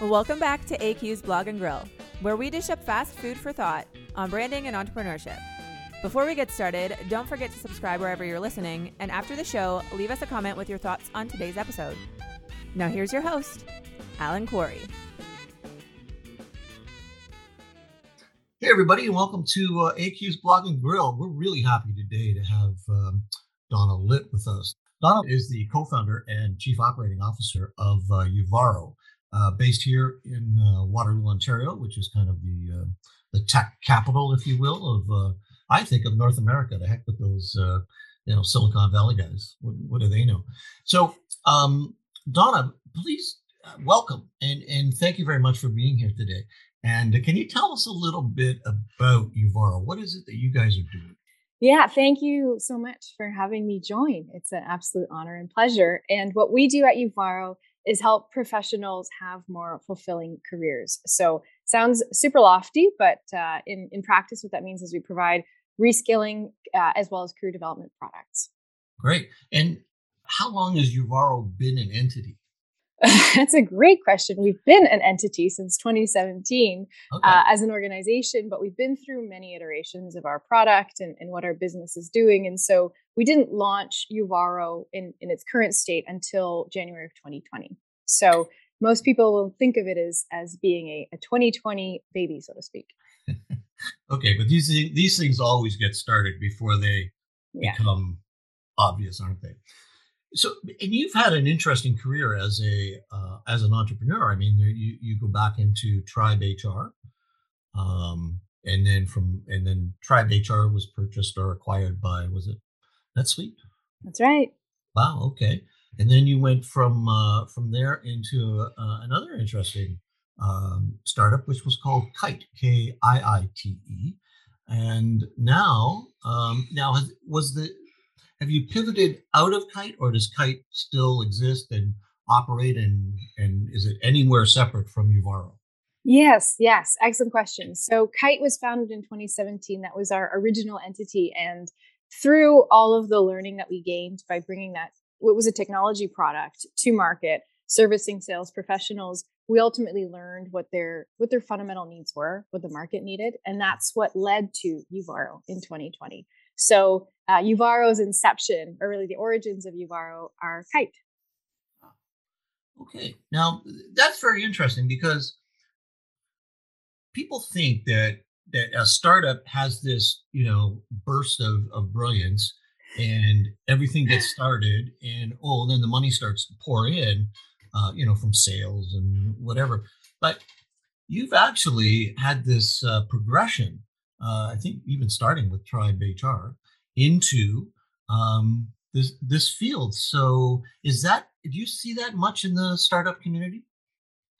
Welcome back to AQ's Blog and Grill, where we dish up fast food for thought on branding and entrepreneurship. Before we get started, don't forget to subscribe wherever you're listening, and after the show, leave us a comment with your thoughts on today's episode. Now, here's your host, Alan Quarry. Hey, everybody, and welcome to uh, AQ's Blog and Grill. We're really happy today to have um, Donna Litt with us. Donna is the co founder and chief operating officer of uh, Uvaro, uh, based here in uh, Waterloo, Ontario, which is kind of the, uh, the tech capital, if you will, of, uh, I think, of North America. The heck with those, uh, you know, Silicon Valley guys. What, what do they know? So, um, Donna, please welcome and, and thank you very much for being here today. And can you tell us a little bit about Uvaro? What is it that you guys are doing? Yeah, thank you so much for having me join. It's an absolute honor and pleasure. And what we do at Uvaro is help professionals have more fulfilling careers. So sounds super lofty, but uh, in in practice, what that means is we provide reskilling uh, as well as career development products. Great. And how long has Uvaro been an entity? That's a great question. We've been an entity since 2017 okay. uh, as an organization, but we've been through many iterations of our product and, and, what our business is doing. And so we didn't launch Uvaro in, in its current state until January of 2020. So most people will think of it as, as being a, a 2020 baby, so to speak. okay, but these, these things always get started before they yeah. become obvious, aren't they? So, and you've had an interesting career as a uh, as an entrepreneur. I mean, you you go back into Tribe HR, um, and then from and then Tribe HR was purchased or acquired by was it NetSuite? That's right. Wow. Okay. And then you went from uh, from there into uh, another interesting um, startup, which was called Kiite K I I T E. And now, um, now has, was the have you pivoted out of Kiite, or does Kiite still exist and operate and and is it anywhere separate from Uvaro? Yes, yes, excellent question. So Kiite was founded in 2017. That was our original entity, and through all of the learning that we gained by bringing that what was a technology product to market, servicing sales professionals, we ultimately learned what their what their fundamental needs were, what the market needed, and that's what led to Uvaro in 2020. So uh, Uvaro's inception, or really the origins of Uvaro, are Kiite. Okay, now that's very interesting because people think that that a startup has this, you know, burst of, of brilliance and everything gets started and oh then the money starts to pour in uh, you know from sales and whatever but you've actually had this uh, progression uh, i think even starting with tribe hr into um, this this field. So, is that do you see that much in the startup community?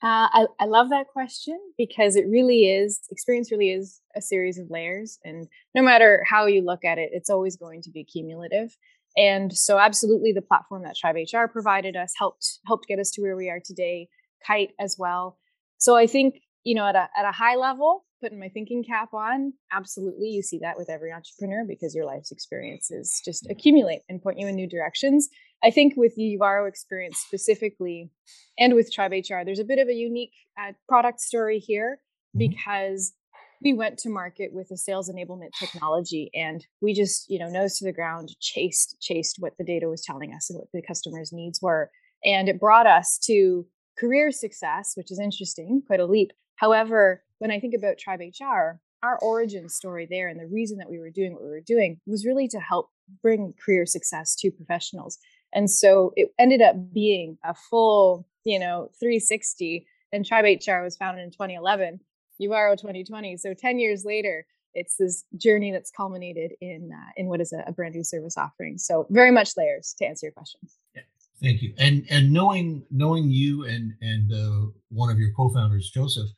Uh, I, I love that question because it really is experience really is a series of layers and no matter how you look at it it's always going to be cumulative and so absolutely the platform that tribe hr provided us helped helped get us to where we are today Kiite as well so i think you know at a, at a high level putting my thinking cap on, absolutely, you see that with every entrepreneur because your life's experiences just accumulate and point you in new directions. I think with the Uvaro experience specifically, and with Tribe HR, there's a bit of a unique uh, product story here mm-hmm. because we went to market with a sales enablement technology and we just you know nose to the ground chased chased what the data was telling us and what the customers needs were and it brought us to career success which is interesting quite a leap however when I think about Tribe HR, our origin story there and the reason that we were doing what we were doing was really to help bring career success to professionals. And so it ended up being a full, you know, 360. And Tribe HR was founded in 2011, Uvaro 2020. So 10 years later, it's this journey that's culminated in uh, in what is a, a, brand new service offering. So very much layers to answer your question. Yeah, thank you. And and knowing knowing you and and uh, one of your co-founders, Joseph,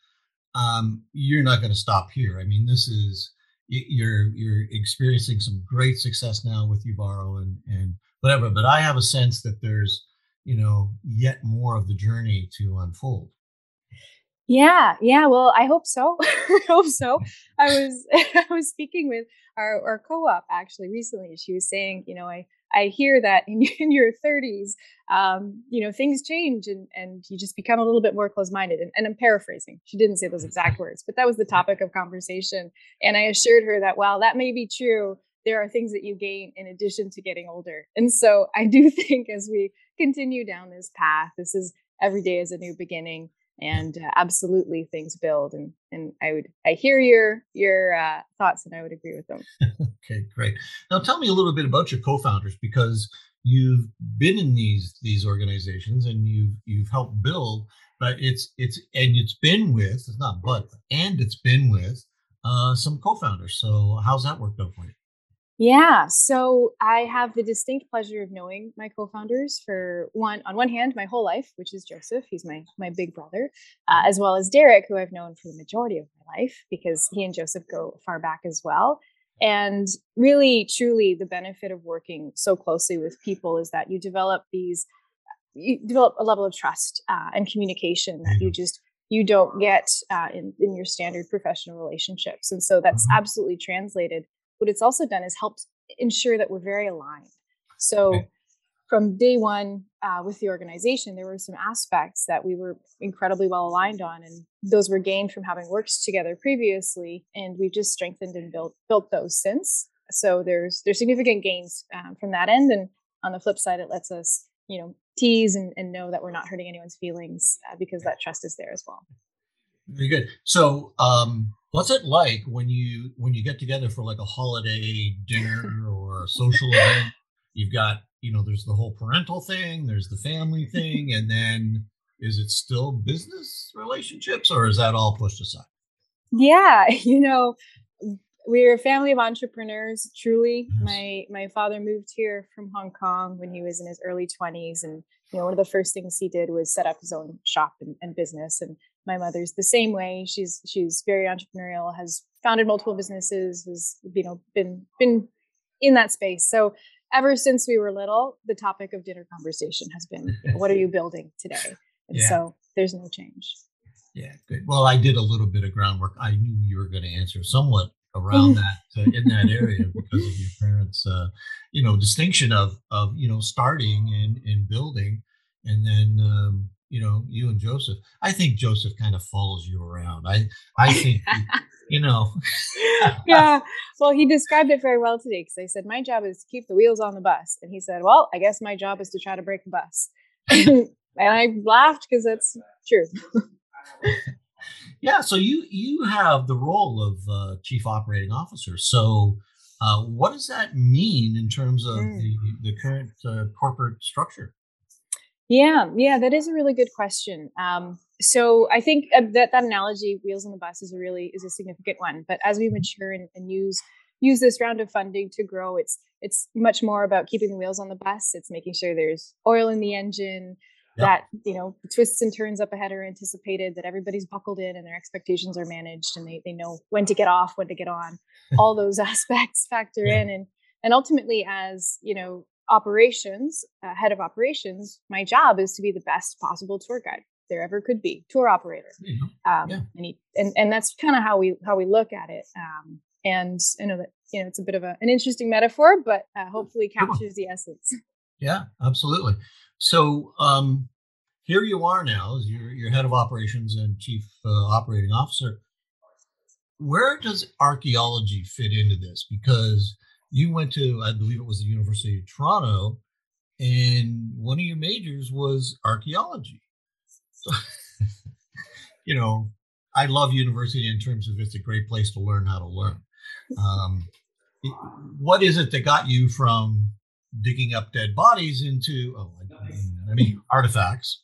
um, you're not going to stop here. I mean, this is you're you're experiencing some great success now with Uvaro and and whatever. But I have a sense that there's you know yet more of the journey to unfold. Yeah, yeah. Well, I hope so. I hope so. I was I was speaking with our, our co-op actually recently. She was saying, you know, I I hear that in, in your 30s, um, you know, things change and, and you just become a little bit more close minded. And, and I'm paraphrasing. She didn't say those exact words, but that was the topic of conversation. And I assured her that while that may be true, there are things that you gain in addition to getting older. And so I do think as we continue down this path, this is every day is a new beginning and uh, absolutely things build and and i would i hear your your uh, thoughts and i would agree with them. Okay great. Now tell me a little bit about your co-founders because you've been in these these organizations and you've you've helped build but it's it's and it's been with it's not but and it's been with uh, some co-founders. So how's that worked out for you yeah. So I have the distinct pleasure of knowing my co-founders for one, on one hand, my whole life, which is Joseph. He's my my big brother, uh, as well as Derek, who I've known for the majority of my life because he and Joseph go far back as well. And really, truly, the benefit of working so closely with people is that you develop these, you develop a level of trust uh, and communication that you just you don't get uh, in in your standard professional relationships. And so that's mm-hmm. absolutely translated what it's also done is helped ensure that we're very aligned. So okay. from day one uh, with the organization, there were some aspects that we were incredibly well aligned on, and those were gained from having worked together previously, and we've just strengthened and built built those since. So there's there's significant gains um, from that end, and on the flip side, it lets us you know tease and, and know that we're not hurting anyone's feelings uh, because that trust is there as well. Very good. So, um, what's it like when you when you get together for like a holiday dinner or a social event? You've got you know, there's the whole parental thing, there's the family thing, and then is it still business relationships, or is that all pushed aside? Yeah, you know, we're a family of entrepreneurs. Truly, yes. my my father moved here from Hong Kong when he was in his early 20s, and you know, one of the first things he did was set up his own shop and, and business. And my mother's the same way. She's she's very entrepreneurial, has founded multiple businesses, has you know been been in that space. So ever since we were little, the topic of dinner conversation has been, "What are you building today?" And yeah. so there's no change. Yeah, good. Well, I did a little bit of groundwork. I knew you were going to answer somewhat around that uh, in that area because of your parents' uh, you know distinction of of you know starting and and building, and then um, you know, you and Joseph. I think Joseph kind of follows you around. I I think you know. yeah. Well, he described it very well today because I said my job is to keep the wheels on the bus, and he said, "Well, I guess my job is to try to break the bus." and I laughed because that's true. yeah. So you you have the role of uh, chief operating officer. So. Uh, what does that mean in terms of mm. the, the current uh, corporate structure? Yeah, yeah, that is a really good question. Um, so I think uh, that that analogy, wheels on the bus, is a really is a significant one. But as we mm-hmm. mature and, and use use this round of funding to grow, it's it's much more about keeping the wheels on the bus. It's making sure there's oil in the engine, yep. that you know twists and turns up ahead are anticipated, that everybody's buckled in and their expectations are managed, and they they know when to get off, when to get on. All those aspects factor yeah. in, and and ultimately, as you know, operations, uh, head of operations, my job is to be the best possible tour guide there ever could be, tour operator. Um, yeah. and, he, and and that's kind of how we how we look at it. Um, and I know that you know it's a bit of a, an interesting metaphor, but uh, hopefully captures the essence. Yeah, absolutely. So um, here you are now, as you're, you're head of operations and chief uh, operating officer. Where does archaeology fit into this? Because you went to, I believe it was the University of Toronto, and one of your majors was archaeology. So, you know, I love university in terms of it's a great place to learn how to learn. Um, what is it that got you from digging up dead bodies into, oh, I mean, artifacts,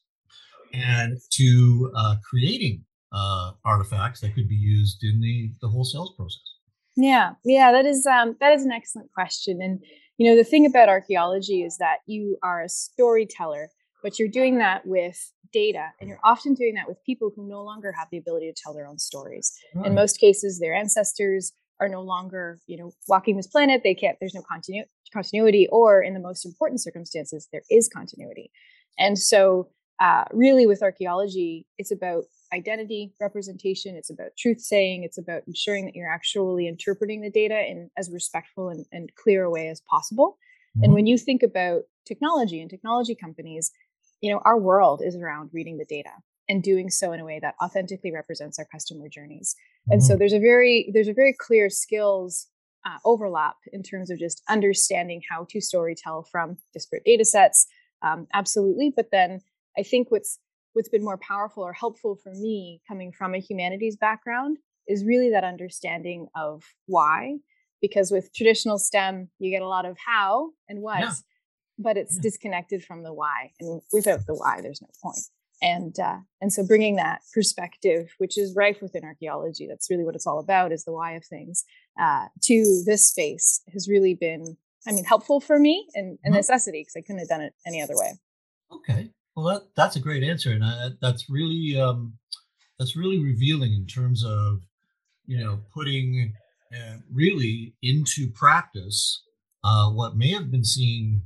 and to uh, creating uh, artifacts that could be used in the the whole sales process? Yeah, yeah, that is um, that is an excellent question. And you know, the thing about archaeology is that you are a storyteller, but you're doing that with data, and you're often doing that with people who no longer have the ability to tell their own stories. Right. In most cases, their ancestors are no longer, you know, walking this planet. They can't. There's no continu- continuity, or in the most important circumstances, there is continuity. And so, uh, really, with archaeology, it's about identity representation it's about truth saying it's about ensuring that you're actually interpreting the data in as respectful and, and clear a way as possible Mm-hmm. And when you think about technology and technology companies, you know, our world is around reading the data and doing so in a way that authentically represents our customer journeys. Mm-hmm. And so mm-hmm. there's a very there's a very clear skills uh, overlap in terms of just understanding how to storytell from disparate data sets. Um, absolutely, but then I think what's what's been more powerful or helpful for me coming from a humanities background is really that understanding of why because with traditional stem you get a lot of how and what yeah. but it's yeah. disconnected from the why and without the why there's no point and uh, and so bringing that perspective which is rife within archaeology that's really what it's all about is the why of things uh, to this space has really been i mean helpful for me and a mm-hmm. necessity because i couldn't have done it any other way okay well that, that's a great answer and I, that's really um, that's really revealing in terms of you know putting uh, really into practice uh, what may have been seen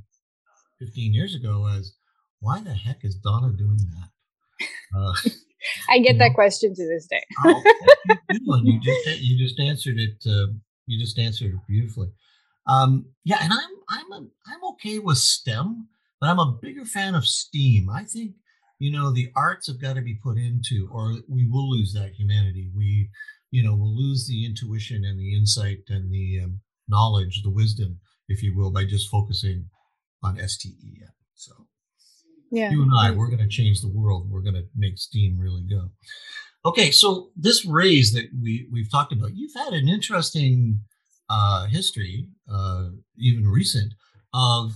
15 years ago as why the heck is Donna doing that? Uh, I get that know? question to this day. oh, you just you just answered it. Uh, you just answered it beautifully. Um, yeah, and I'm I'm a, I'm okay with STEM, but I'm a bigger fan of STEAM. I think you know the arts have got to be put into, or we will lose that humanity. We you know we'll lose the intuition and the insight and the um, knowledge, the wisdom, if you will, by just focusing on STEM. So yeah. you and I, we're going to change the world. We're going to make STEAM really go. Okay, so this raise that we we've talked about, you've had an interesting uh, history, uh, even recent, of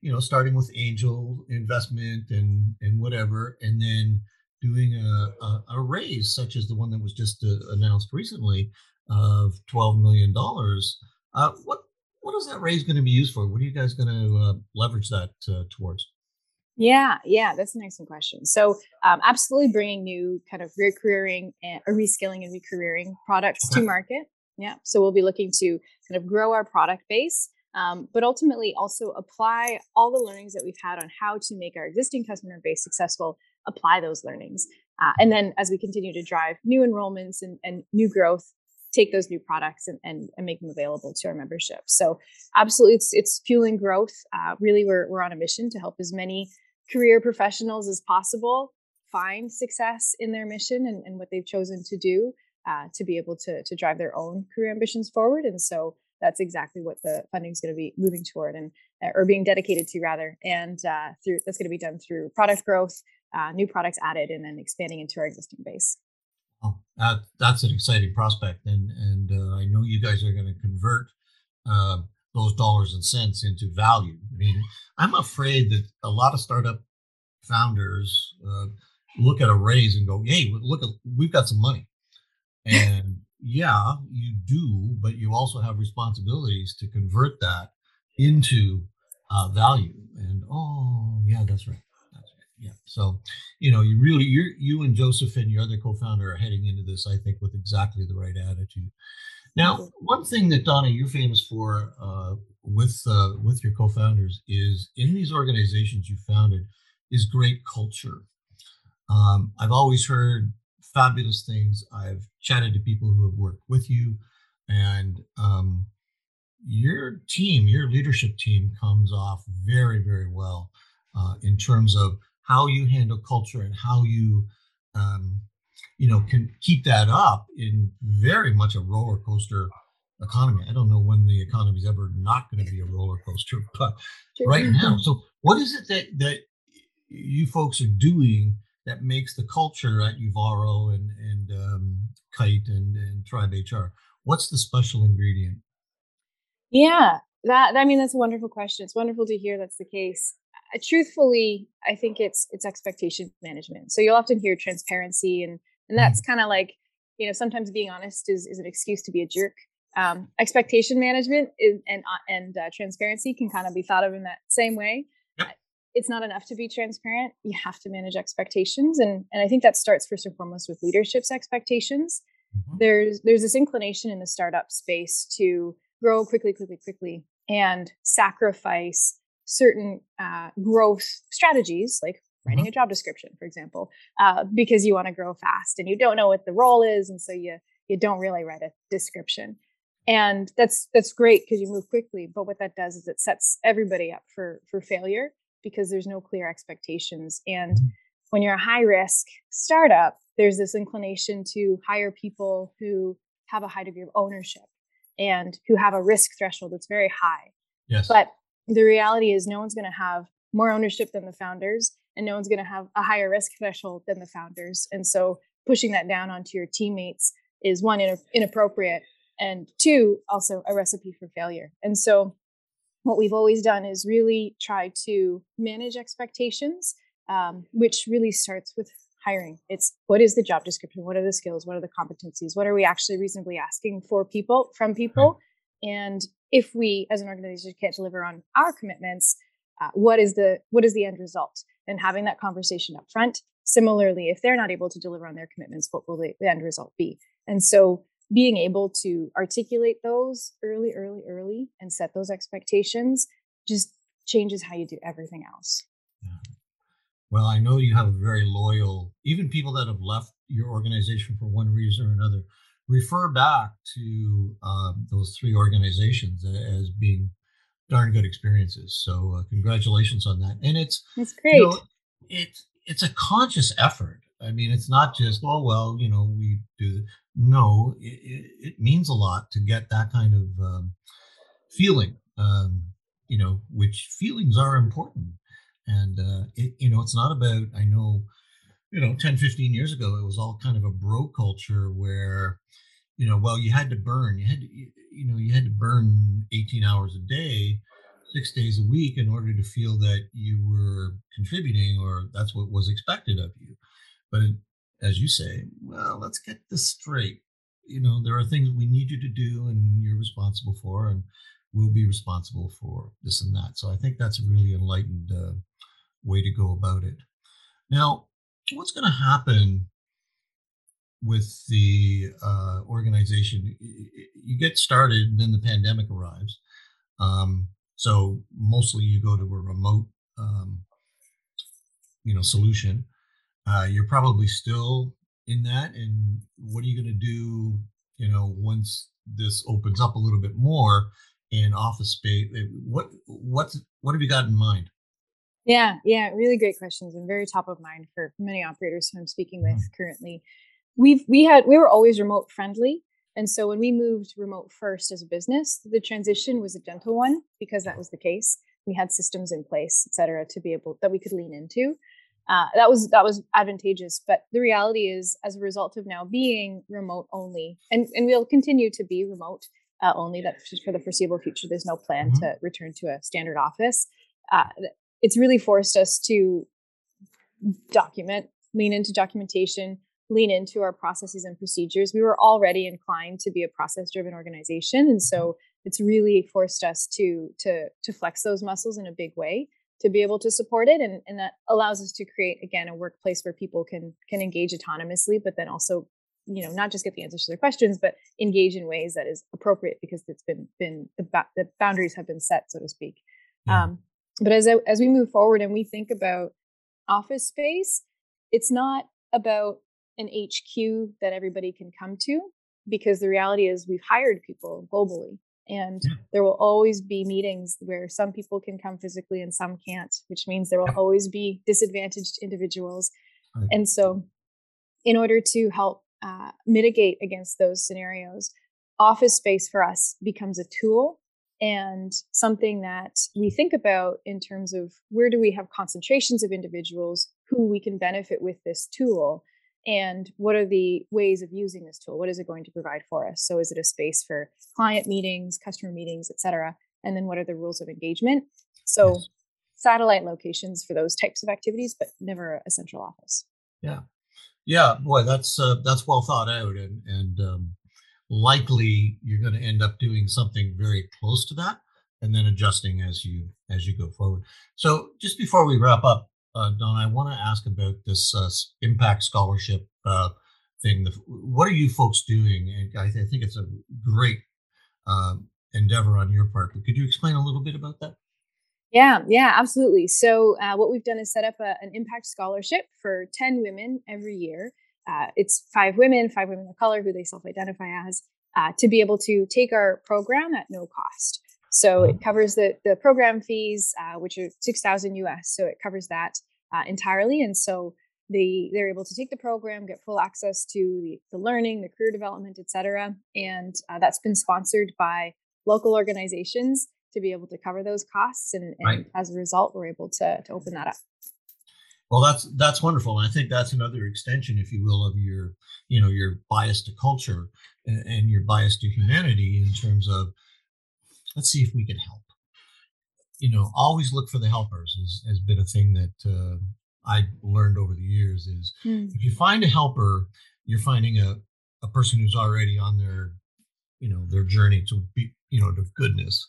you know starting with angel investment and and whatever, and then doing a, a, a raise such as the one that was just uh, announced recently of twelve million dollars. Uh, what what is that raise going to be used for? What are you guys going to uh, leverage that uh, towards? Yeah, yeah, that's an excellent question. So, um, absolutely bringing new kind of recurring and uh, reskilling and recareering products to market. Yeah, so we'll be looking to kind of grow our product base, um, but ultimately also apply all the learnings that we've had on how to make our existing customer base successful. Apply those learnings, uh, and then as we continue to drive new enrollments and, and new growth, take those new products and, and, and, make them available to our membership. So absolutely, it's it's fueling growth. Uh, really, we're we're on a mission to help as many career professionals as possible find success in their mission and, and what they've chosen to do uh, to be able to, to drive their own career ambitions forward. And so that's exactly what the funding is going to be moving toward and uh, or being dedicated to rather. And uh, through that's going to be done through product growth, uh, new products added, and then expanding into our existing base. Oh, that, that's an exciting prospect, and and uh, I know you guys are going to convert uh, those dollars and cents into value. I mean, I'm afraid that a lot of startup founders uh, look at a raise and go, "Hey, look, we've got some money," and yeah, you do, but you also have responsibilities to convert that into uh, value. And oh, yeah, that's right. That's right. Yeah. So, you know, you really, you you and Joseph and your other co-founder are heading into this, I think, with exactly the right attitude. Now, one thing that Donna you're famous for uh, with uh, with your co-founders is in these organizations you founded is great culture. Um, I've always heard fabulous things. I've chatted to people who have worked with you, and um, your team, your leadership team, comes off very, very well uh, in terms of how you handle culture and how you um, you know, can keep that up in very much a roller coaster economy. I don't know when the economy is ever not going to be a roller coaster, but right now. So, what is it that that you folks are doing that makes the culture at Uvaro and and um, Kiite and and Tribe HR? What's the special ingredient? Yeah, that I mean that's a wonderful question. It's wonderful to hear that's the case. Uh, truthfully, I think it's it's expectation management. So you'll often hear transparency and and mm-hmm. that's kind of like you know sometimes being honest is, is an excuse to be a jerk um, expectation management is, and uh, and uh, transparency can kind of be thought of in that same way. It's not enough to be transparent you have to manage expectations and and i think that starts first and foremost with leadership's expectations mm-hmm. there's there's this inclination in the startup space to grow quickly quickly quickly and sacrifice certain uh, growth strategies like writing mm-hmm. a job description, for example, uh, because you want to grow fast and you don't know what the role is, and so you you don't really write a description. and that's that's great because you move quickly but what that does is it sets everybody up for for failure because there's no clear expectations. And mm-hmm. when you're a high risk startup there's this inclination to hire people who have a high degree of ownership and who have a risk threshold that's very high. Yes. But the reality is no one's going to have more ownership than the founders and no one's going to have a higher risk threshold than the founders. And so pushing that down onto your teammates is one inappropriate and two also a recipe for failure. And so what we've always done is really try to manage expectations um, which really starts with hiring. It's what is the job description? What are the skills? What are the competencies? What are we actually reasonably asking for people from people? And if we as an organization can't deliver on our commitments uh, what is the what is the end result? And having that conversation up front similarly if they're not able to deliver on their commitments what will the, the end result be? And so being able to articulate those early, early, early and set those expectations just changes how you do everything else. Well, I know you have a very loyal, even people that have left your organization for one reason or another, refer back to um, those three organizations as being darn good experiences. So, uh, congratulations on that. And it's it's great. You know, it's it's a conscious effort. I mean, it's not just oh well, you know, we do no, it, it, means a lot to get that kind of um, feeling, um, you know, which feelings are important. And, uh, it, you know, it's not about, I know, you know, 10, 15 years ago, it was all kind of a bro culture where, you know, well, you had to burn, you had to, you know, you had to burn 18 hours a day, six days a week in order to feel that you were contributing or that's what was expected of you. But as you say, well, let's get this straight. You know, there are things we need you to do and you're responsible for, and we'll be responsible for this and that. So I think that's a really enlightened uh, way to go about it. Now, what's going to happen with the uh, organization? You get started, and then the pandemic arrives. Um, so mostly you go to a remote, um, you know, solution uh, you're probably still in that and what are you going to do you know once this opens up a little bit more in office space eh, what what's what have you got in mind? Yeah yeah really great questions and very top of mind for many operators who i'm speaking with mm-hmm. currently. We've we had we were always remote friendly and so when we moved remote first as a business the transition was a gentle one because that was the case. We had systems in place et cetera to be able that we could lean into uh, that was that was advantageous. But the reality is, as a result of now being remote only, and and we'll continue to be remote uh, only. That for the foreseeable future, there's no plan mm-hmm. to return to a standard office. Uh, it's really forced us to document, lean into documentation, lean into our processes and procedures. We were already inclined to be a process-driven organization, and so mm-hmm. it's really forced us to to to flex those muscles in a big way to be able to support it and, and that allows us to create again a workplace where people can can engage autonomously but then also you know not just get the answers to their questions but engage in ways that is appropriate because it's been been the, ba- the boundaries have been set so to speak yeah. um, but as as we move forward and we think about office space it's not about an hq that everybody can come to because the reality is we've hired people globally and yeah. there will always be meetings where some people can come physically and some can't, which means there will always be disadvantaged individuals. Right. And so, in order to help uh, mitigate against those scenarios, office space for us becomes a tool and something that we think about in terms of where do we have concentrations of individuals who we can benefit with this tool and what are the ways of using this tool? What is it going to provide for us? So is it a space for client meetings customer meetings etc and then what are the rules of engagement? So yes. satellite locations for those types of activities but never a central office. Yeah. Yeah boy that's uh, that's well thought out and and um, likely you're going to end up doing something very close to that and then adjusting as you as you go forward. So just before we wrap up uh, Don, I want to ask about this uh, impact scholarship uh, thing. The, what are you folks doing? I, I, think it's a great uh, endeavor on your part. Could you explain a little bit about that? Yeah, yeah, absolutely. So, uh, what we've done is set up a, an impact scholarship for 10 women every year. Uh, it's five women, five women of color who they self identify as. uh, to be able to take our program at no cost. So it covers the the program fees, uh, which are six thousand US. So it covers that uh, entirely, and so they they're able to take the program, get full access to the, the learning, the career development, etc. And uh, that's been sponsored by local organizations to be able to cover those costs, and, and right. as a result, we're able to to open that up. Well, that's that's wonderful, and I think that's another extension, if you will, of your you know your bias to culture and, and your bias to humanity in terms of let's see if we can help. You know, always look for the helpers has, has been a thing that uh, I learned over the years. Is mm. if you find a helper, you're finding a, a person who's already on their, you know, their journey to be, you know, to goodness.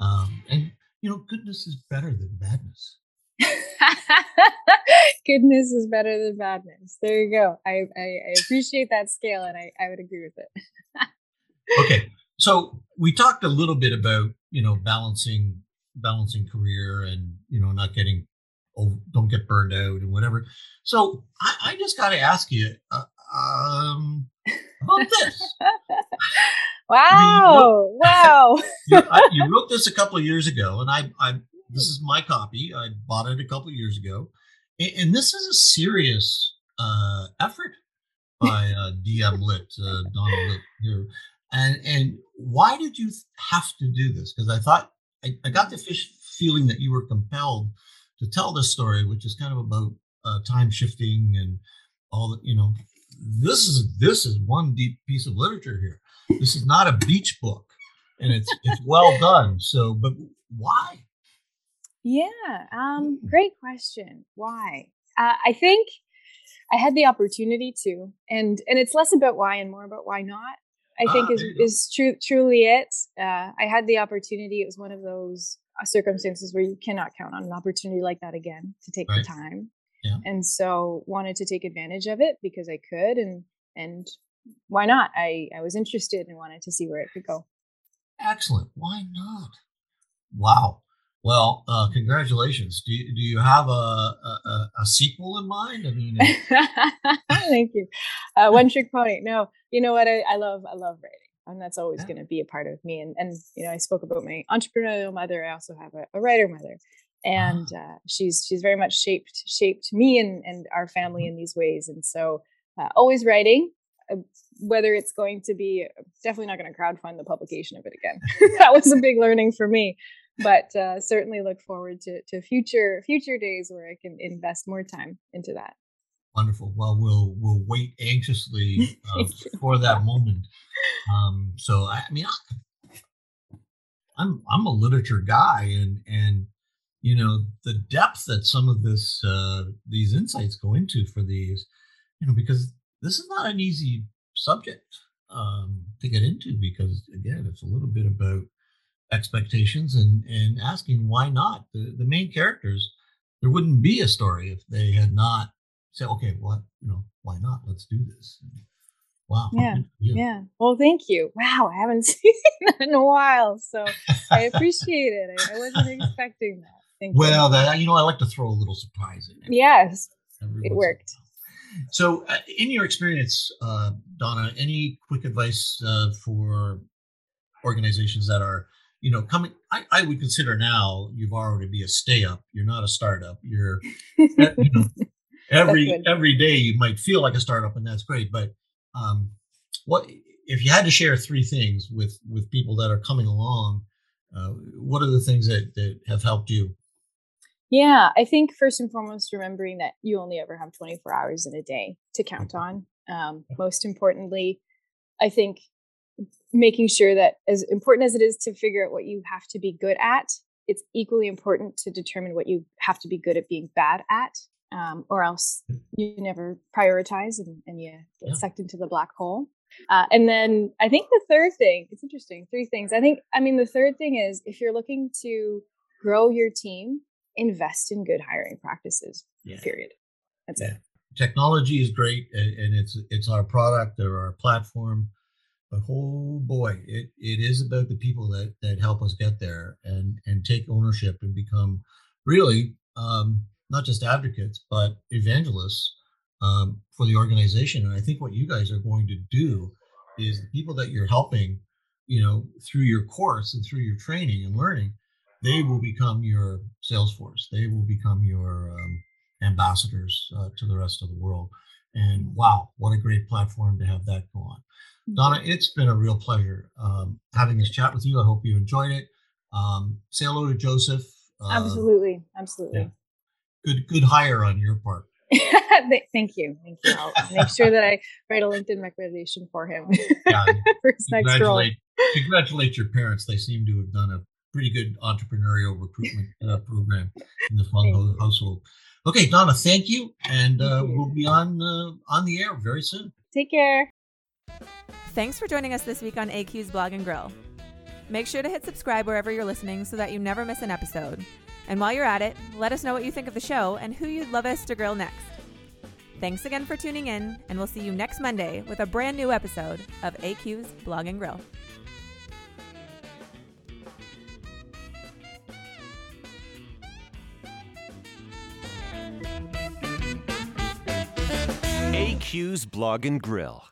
Um, and you know, goodness is better than badness. goodness is better than badness. There you go. I, I, I appreciate that scale, and I, I would agree with it. okay, so we talked a little bit about you know balancing balancing career and you know not getting oh don't get burned out and whatever. So I, I just got to ask you uh, um, about this. wow! You wow! you, I, you, wrote this a couple of years ago, and I, I this is my copy. I bought it a couple of years ago, and, and this is a serious uh, effort by uh, DM Litt, uh, Donna Litt here. And and why did you have to do this? Because I thought I, I got the fish feeling that you were compelled to tell this story, which is kind of about uh, time shifting and all the you know. This is this is one deep piece of literature here. This is not a beach book, and it's it's well done. So, but why? Yeah, um, great question. Why? Uh, I think I had the opportunity to, and and it's less about why and more about why not. I think ah, is is true truly it. Uh, I had the opportunity. It was one of those uh, circumstances where you cannot count on an opportunity like that again to take right. the time. Yeah. And so wanted to take advantage of it because I could and and why not? I I was interested and wanted to see where it could go. Excellent. Why not? Wow. Well, uh, congratulations. Do you, do you have a, a, a sequel in mind? I mean, thank you. Uh, one trick pony. No, you know what? I, I love I love writing, and that's always yeah. going to be a part of me. And and you know, I spoke about my entrepreneurial mother. I also have a, a writer mother, and ah. uh, she's she's very much shaped shaped me and and our family mm-hmm. in these ways. And so, uh, always writing. Uh, whether it's going to be definitely not going to crowdfund the publication of it again. that was a big learning for me but uh, certainly look forward to, to future future days where I can invest more time into that. Wonderful. Well, we'll we'll wait anxiously uh, for that moment. Um, so I, I mean, I, I'm I'm a literature guy, and and you know the depth that some of this uh, these insights go into for these, you know, because this is not an easy subject um, to get into because again, it's a little bit about expectations and and asking why not? The, the main characters there wouldn't be a story if they had not said okay what you know why not? Let's do this. Wow. Yeah. Yeah. Well thank you. Wow i haven't seen that in a while so i appreciate it. I, I, wasn't expecting that. Thank well you. that you know i like to throw a little surprise in it yes. It worked. so uh, in your experience uh, donna any quick advice uh, for organizations that are you know, coming, I, I would consider now you've already be a stay up. You're not a startup. You're, you know, every every day you might feel like a startup, and that's great. But um, what if you had to share three things with with people that are coming along? Uh, what are the things that that have helped you? Yeah, I think first and foremost, remembering that you only ever have 24 hours in a day to count on. Um, most importantly, I think making sure that as important as it is to figure out what you have to be good at, it's equally important to determine what you have to be good at being bad at, um, or else you never prioritize and, and you get yeah. sucked into the black hole. Uh, and then I think the third thing, it's interesting, three things. I think, I mean, the third thing is if you're looking to grow your team, invest in good hiring practices, yeah. period. That's yeah. it. Technology is great and it's it's our product or our platform but oh boy, it, it is about the people that that help us get there and and take ownership and become really um, not just advocates but evangelists um, for the organization. And I think what you guys are going to do is the people that you're helping, you know, through your course and through your training and learning, they will become your sales force. They will become your um, ambassadors uh, to the rest of the world. And mm-hmm. wow, what a great platform to have that go on. Mm-hmm. Donna, it's been a real pleasure um, having this chat with you. I hope you enjoyed it. Um, say hello to Joseph. Uh, absolutely, absolutely. Yeah. Good, good hire on your part. Thank you. Thank you. I'll make sure that I write a LinkedIn recommendation for him yeah, for his next role. Congratulate your parents. They seem to have done a pretty good entrepreneurial recruitment uh, program in the Fung household. Okay, Donna, thank you, and uh, thank you. we'll be on uh, on the air very soon. Take care. Thanks for joining us this week on AQ's Blog and Grill. Make sure to hit subscribe wherever you're listening so that you never miss an episode. And while you're at it, let us know what you think of the show and who you'd love us to grill next. Thanks again for tuning in, and we'll see you next Monday with a brand new episode of AQ's Blog and Grill. AQ's Blog and Grill.